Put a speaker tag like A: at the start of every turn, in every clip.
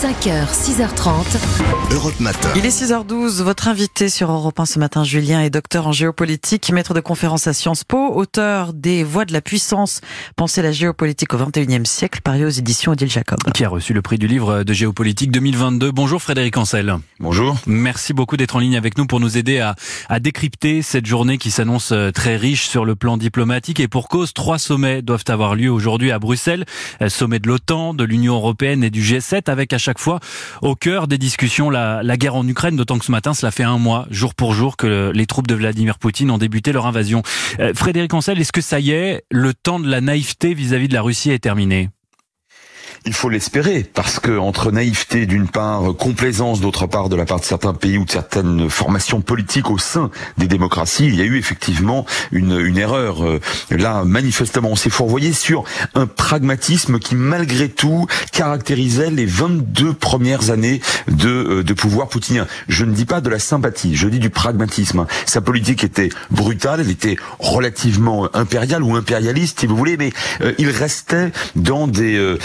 A: 5h, 6h30.
B: Europe Matin.
C: Il est 6h12. Votre invité sur Europe 1 ce matin, Julien, est docteur en géopolitique, maître de conférence à Sciences Po, auteur des Voix de la puissance, penser la géopolitique au 21e siècle, paru aux éditions Odile Jacob.
D: Qui a reçu le prix du livre de géopolitique 2022. Bonjour Frédéric Ancel.
E: Bonjour.
D: Merci beaucoup d'être en ligne avec nous pour nous aider à, à décrypter cette journée qui s'annonce euh, très riche sur le plan diplomatique et pour cause, trois sommets doivent avoir lieu aujourd'hui à Bruxelles. Euh, sommet de l'OTAN, de l'Union européenne et du G7 avec à chaque fois au cœur des discussions la, guerre en Ukraine, d'autant que ce matin, cela fait un mois, jour pour jour, que les troupes de Vladimir Poutine ont débuté leur invasion. Euh, Frédéric Ancel, est-ce que ça y est, le temps de la naïveté vis-à-vis -vis de la Russie est terminé?
E: Il faut l'espérer, parce que entre naïveté d'une part, complaisance d'autre part de la part de certains pays ou de certaines formations politiques au sein des démocraties, il y a eu effectivement une, une erreur. Euh, là, manifestement, on s'est fourvoyé sur un pragmatisme qui, malgré tout, caractérisait les 22 premières années de, euh, de pouvoir poutinien. Je ne dis pas de la sympathie, je dis du pragmatisme. Sa politique était brutale, elle était relativement impériale ou impérialiste, si vous voulez, mais euh, il restait dans des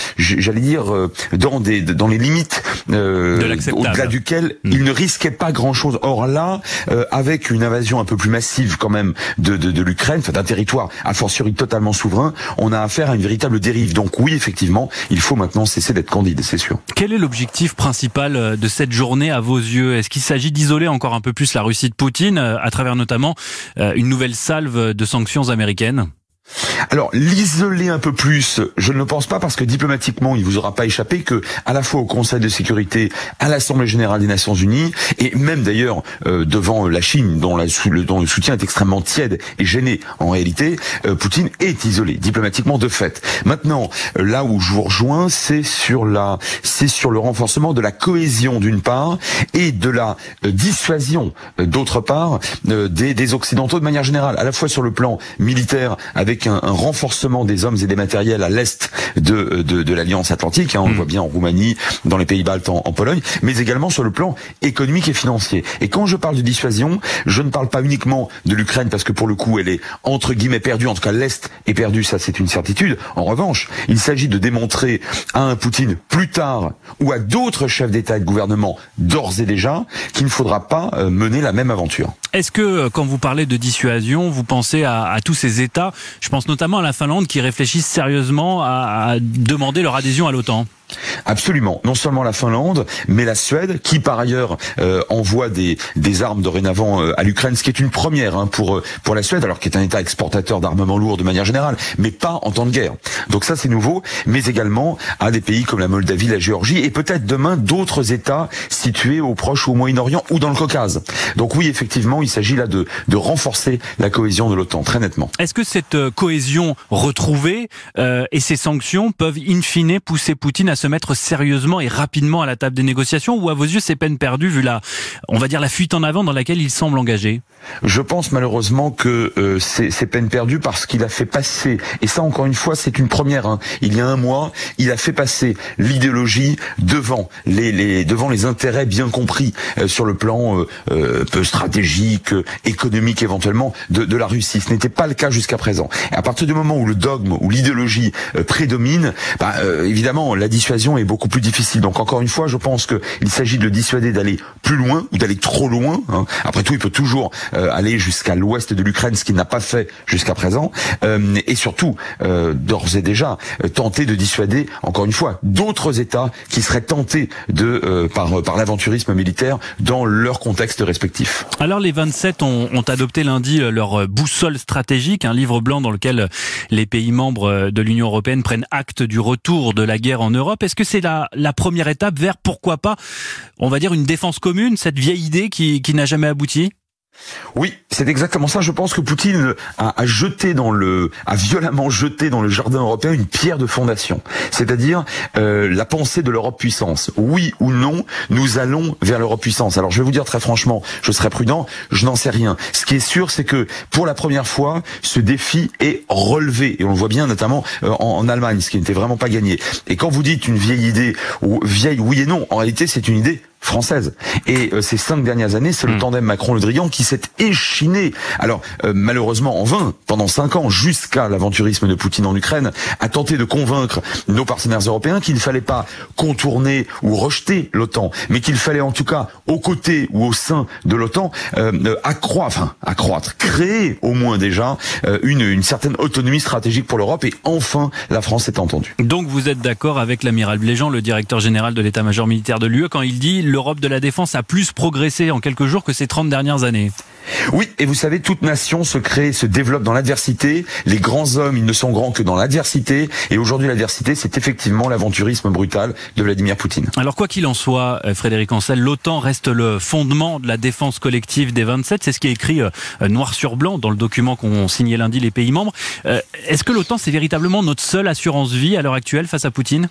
E: j'allais dire, euh, dans, des, dans les limites
D: euh,
E: au-delà duquel mmh. il ne risquait pas grand-chose. Or là, euh, avec une invasion un peu plus massive quand même de, de, de l'Ukraine, d'un territoire a fortiori totalement souverain, on a affaire à une véritable dérive. Donc oui, effectivement, il faut maintenant cesser d'être candide, c'est sûr.
D: Quel est l'objectif principal de cette journée à vos yeux? Est-ce qu'il s'agit d'isoler encore un peu plus la Russie de Poutine à travers notamment une nouvelle salve de sanctions américaines?
E: Alors l'isoler un peu plus, je ne le pense pas parce que diplomatiquement, il vous aura pas échappé que à la fois au Conseil de sécurité, à l'Assemblée générale des Nations Unies et même d'ailleurs euh, devant la Chine dont, le, soutien est extrêmement tiède et gêné en réalité, euh, Poutine est isolé diplomatiquement de fait. Maintenant, là où je vous rejoins, c'est sur la c'est sur le renforcement de la cohésion d'une part et de la euh, dissuasion d'autre part des, des occidentaux de manière générale, à la fois sur le plan militaire avec avec un, un, renforcement des hommes et des matériels à l'est de, de, de l'Alliance Atlantique, hein, on le mm. voit bien en Roumanie, dans les pays baltes, en, en, Pologne, mais également sur le plan économique et financier. Et quand je parle de dissuasion, je ne parle pas uniquement de l'Ukraine, parce que pour le coup, elle est entre guillemets perdue, en tout cas l'Est est perdu, ça c'est une certitude. En revanche, il s'agit de démontrer à un Poutine plus tard, ou à d'autres chefs d'État et de gouvernement, d'ores et déjà, qu'il ne faudra pas euh, mener la même aventure.
D: Est-ce que euh, quand vous parlez de dissuasion, vous pensez à, à tous ces États je pense notamment à la Finlande qui réfléchissent sérieusement à, demander leur adhésion à l'OTAN.
E: Absolument. Non seulement la Finlande, mais la Suède, qui par ailleurs euh, envoie des, des armes dorénavant euh, à l'Ukraine, ce qui est une première hein, pour euh, pour la Suède, alors qui est un État exportateur d'armement lourd de manière générale, mais pas en temps de guerre. Donc ça c'est nouveau, mais également à des pays comme la Moldavie, la Géorgie, et peut-être demain d'autres États situés au Proche ou au Moyen-Orient ou dans le Caucase. Donc oui, effectivement, il s'agit là de, de renforcer la cohésion de l'OTAN, très nettement.
D: Est-ce que cette cohésion retrouvée euh, et ces sanctions peuvent in fine pousser Poutine à se mettre sérieusement et rapidement à la table des négociations ou à vos yeux c'est peine perdue vu la, on va dire la fuite en avant dans laquelle il semble engagé
E: Je pense malheureusement que euh, c'est peine perdue parce qu'il a fait passer, et ça encore une fois c'est une première, hein, il y a un mois, il a fait passer l'idéologie devant les, devant les intérêts bien compris euh, sur le plan euh, peu stratégique, économique éventuellement de, la Russie. Ce n'était pas le cas jusqu'à présent. À partir du moment où le dogme ou l'idéologie prédomine, bah, évidemment la dissuasion est beaucoup plus difficile. Donc encore une fois, je pense qu'il s'agit de le dissuader d'aller plus loin ou d'aller trop loin. Hein. Après tout, il peut toujours euh, aller jusqu'à l'ouest de l'Ukraine, ce qu'il n'a pas fait jusqu'à présent, euh, et surtout euh, d'ores et déjà euh, tenter de dissuader, encore une fois, d'autres États qui seraient tentés de euh, par par l'aventurisme militaire dans leur contexte respectif.
D: Alors les 27 ont, ont adopté lundi leur boussole stratégique, un livre blanc dans lequel les pays membres de l'Union européenne prennent acte du retour de la guerre en Europe. Est-ce que c'est la, première étape vers, pourquoi pas, on va dire une défense commune, cette vieille idée qui n'a jamais abouti?
E: Oui, c'est exactement ça. Je pense que Poutine a, a, jeté dans le, a violemment jeté dans le jardin européen une pierre de fondation, c'est-à-dire euh, la pensée de l'Europe puissance. Oui ou non, nous allons vers l'Europe puissance. Alors je vais vous dire très franchement, je serai prudent, je n'en sais rien. Ce qui est sûr, c'est que pour la première fois, ce défi est relevé et on le voit bien notamment euh, en, en, Allemagne, ce qui n'était vraiment pas gagné. Et quand vous dites une vieille idée ou vieille oui et non, en réalité c'est une idée française. Et euh, ces cinq dernières années, c'est le
D: Hmm.
E: tandem Macron-Le Drian qui s'est échiné. Alors euh, malheureusement en vain, pendant cinq ans, jusqu'à l'aventurisme de Poutine en Ukraine, a tenté de convaincre nos partenaires européens qu'il ne fallait pas contourner ou rejeter l'OTAN, mais qu'il fallait en tout cas, aux côtés ou au sein de l'OTAN, euh, accroître, enfin accroître, créer au moins déjà une, une certaine autonomie stratégique pour l'Europe. Et enfin, la France est entendue.
D: Donc vous êtes d'accord avec l'amiral Bléjean, le directeur général de l'état-major militaire de l'UE, quand il dit l'Europe de la défense a plus progressé en quelques jours que ces 30 dernières années
E: Oui, et vous savez, toute nation se crée, se développe dans l'adversité. Les grands hommes, ils ne sont grands que dans l'adversité. Et aujourd'hui, l'adversité, c'est effectivement l'aventurisme brutal de Vladimir Poutine.
D: Alors quoi qu'il en soit, euh, Frédéric Ancel, l'OTAN reste le fondement de la défense collective des 27. C'est ce qui est écrit euh, noir sur blanc dans le document qu'ont signé lundi les pays membres. Euh, Est-ce que l'OTAN, c'est véritablement notre seule assurance vie à l'heure actuelle face à Poutine?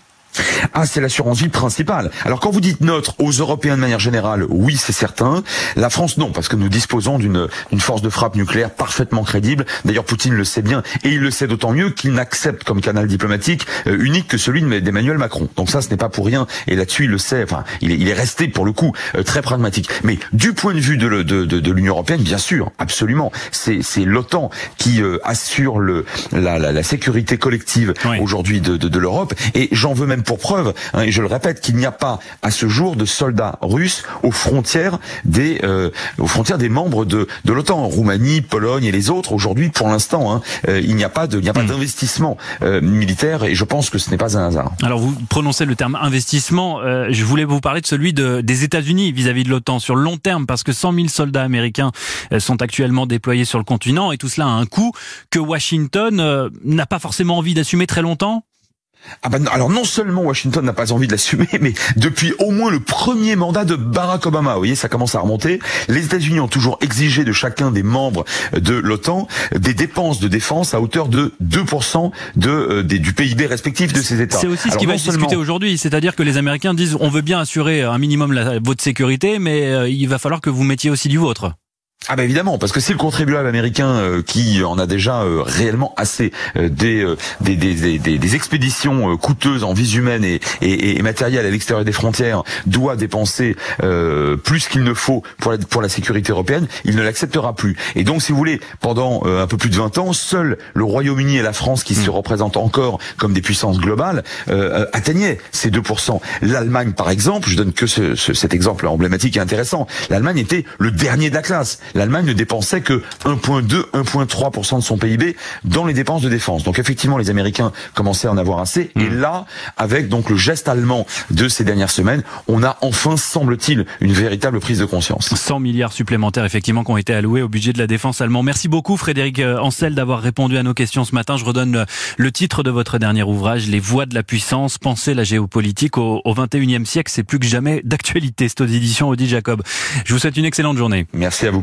E: Ah, c'est l'assurance vie principale. Alors quand vous dites notre aux Européens de manière générale, oui, c'est certain. La France, non, parce que nous disposons d'une force de frappe nucléaire parfaitement crédible. D'ailleurs, Poutine le sait bien, et il le sait d'autant mieux qu'il n'accepte comme canal diplomatique euh, unique que celui de- d'Emmanuel Macron. Donc ça, ce n'est pas pour rien. Et là-dessus, il le sait. Enfin, il est, il est resté pour le coup euh, très pragmatique. Mais du point de vue de, le- de, de, de l'Union européenne, bien sûr, absolument, c'est c'est l'OTAN qui euh, assure le la, la, la sécurité collective
D: Oui.
E: aujourd'hui de, de, de l'Europe. Et j'en veux même pour preuve, hein, et je le répète, qu'il n'y a pas à ce jour de soldats russes aux frontières des euh, aux frontières des membres de, de l'OTAN, Roumanie, Pologne et les autres. Aujourd'hui, pour l'instant, hein, euh, il n'y a pas de il n'y a pas
D: Hmm.
E: d'investissement euh, militaire, et je pense que ce n'est pas un hasard.
D: Alors vous prononcez le terme investissement. euh, je voulais vous parler de celui de, des États-Unis vis-à-vis de l'OTAN sur le long terme, parce que 100 000 soldats américains euh, sont actuellement déployés sur le continent, et tout cela a un coût que Washington euh, n'a pas forcément envie d'assumer très longtemps.
E: Ah ben, alors non seulement Washington n'a pas envie de l'assumer, mais depuis au moins le premier mandat de Barack Obama, vous voyez, ça commence à remonter. Les États-Unis ont toujours exigé de chacun des membres de l'OTAN des dépenses de défense à hauteur de 2% de, euh, des- du PIB respectif de ces États.
D: C'est aussi ce qui va
E: non
D: être discuté
E: seulement-
D: aujourd'hui, c'est-à-dire que les Américains disent on veut bien assurer un minimum la- votre sécurité, mais euh, il va falloir que vous mettiez aussi du vôtre.
E: Ah bah évidemment, parce que c'est le contribuable américain euh, qui en a déjà euh, réellement assez euh, des, euh, des, des, des, des- expéditions euh, coûteuses en vies humaines et, et, et matériel à l'extérieur des frontières doit dépenser euh, plus qu'il ne faut pour la, pour la sécurité européenne, il ne l'acceptera plus. Et donc, si vous voulez, pendant euh, un peu plus de 20 ans, seul le Royaume-Uni et la France, qui se représentent encore comme des puissances globales, atteignaient ces 2%. L'Allemagne, par exemple, je donne que ce, ce- cet exemple emblématique et intéressant, l'Allemagne était le dernier de la classe. L'Allemagne ne dépensait que 1,2, 1,3% de son PIB dans les dépenses de défense. Donc effectivement, les Américains commençaient à en avoir assez. Et là, avec donc le geste allemand de ces dernières semaines, on a enfin, semble-t-il, une véritable prise de conscience.
D: 100 milliards supplémentaires effectivement qui ont été alloués au budget de la défense allemand. Merci beaucoup Frédéric euh, Ancel d'avoir répondu à nos questions ce matin. Je redonne le, titre de votre dernier ouvrage, Les voies de la puissance, penser la géopolitique au, au 21e siècle. C'est plus que jamais d'actualité. C'est aux éditions Audi Jacob. Je vous souhaite une excellente journée.
E: Merci à vous.